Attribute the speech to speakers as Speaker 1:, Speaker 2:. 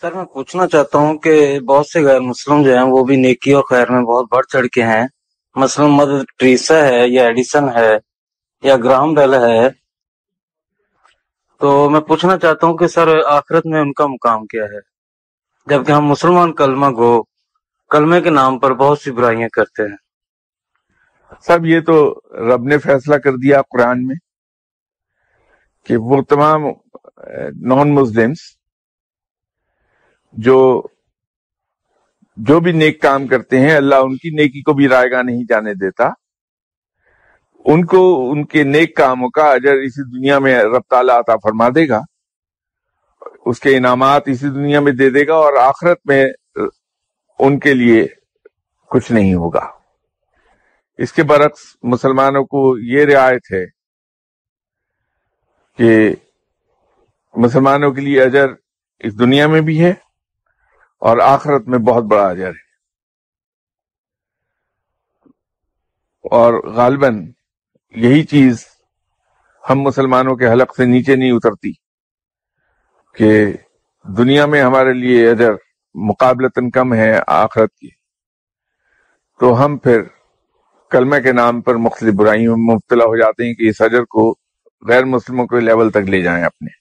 Speaker 1: سر، میں پوچھنا چاہتا ہوں کہ بہت سے غیر مسلم جو ہیں، وہ بھی نیکی اور خیر میں بہت بڑھ چڑھ کے ہیں۔ مثلا مدر ٹریسا ہے یا ایڈیسن ہے یا گرام بیل ہے۔ تو میں پوچھنا چاہتا ہوں کہ سر، آخرت میں ان کا مقام کیا ہے؟ جبکہ ہم مسلمان کلمہ گو، کلمے کے نام پر بہت سی برائیاں کرتے ہیں۔
Speaker 2: سب یہ تو رب نے فیصلہ کر دیا قرآن میں کہ وہ تمام نان مسلمس جو جو بھی نیک کام کرتے ہیں، اللہ ان کی نیکی کو بھی رائے گا نہیں جانے دیتا۔ ان کو، ان کے نیک کاموں کا اجر اسی دنیا میں رب تعالیٰ عطا فرما دے گا۔ اس کے انعامات اسی دنیا میں دے دے گا اور آخرت میں ان کے لیے کچھ نہیں ہوگا۔ اس کے برعکس مسلمانوں کو یہ رعایت ہے کہ مسلمانوں کے لیے اجر اس دنیا میں بھی ہے۔ اور آخرت میں بہت بڑا اجر ہے۔ اور غالباً یہی چیز ہم مسلمانوں کے حلق سے نیچے نہیں اترتی کہ دنیا میں ہمارے لیے اجر مقابلتاً کم ہے آخرت کی۔ تو ہم پھر کلمہ کے نام پر مختلف برائیوں میں مبتلا ہو جاتے ہیں کہ اس اجر کو غیر مسلموں کے لیول تک لے جائیں اپنے۔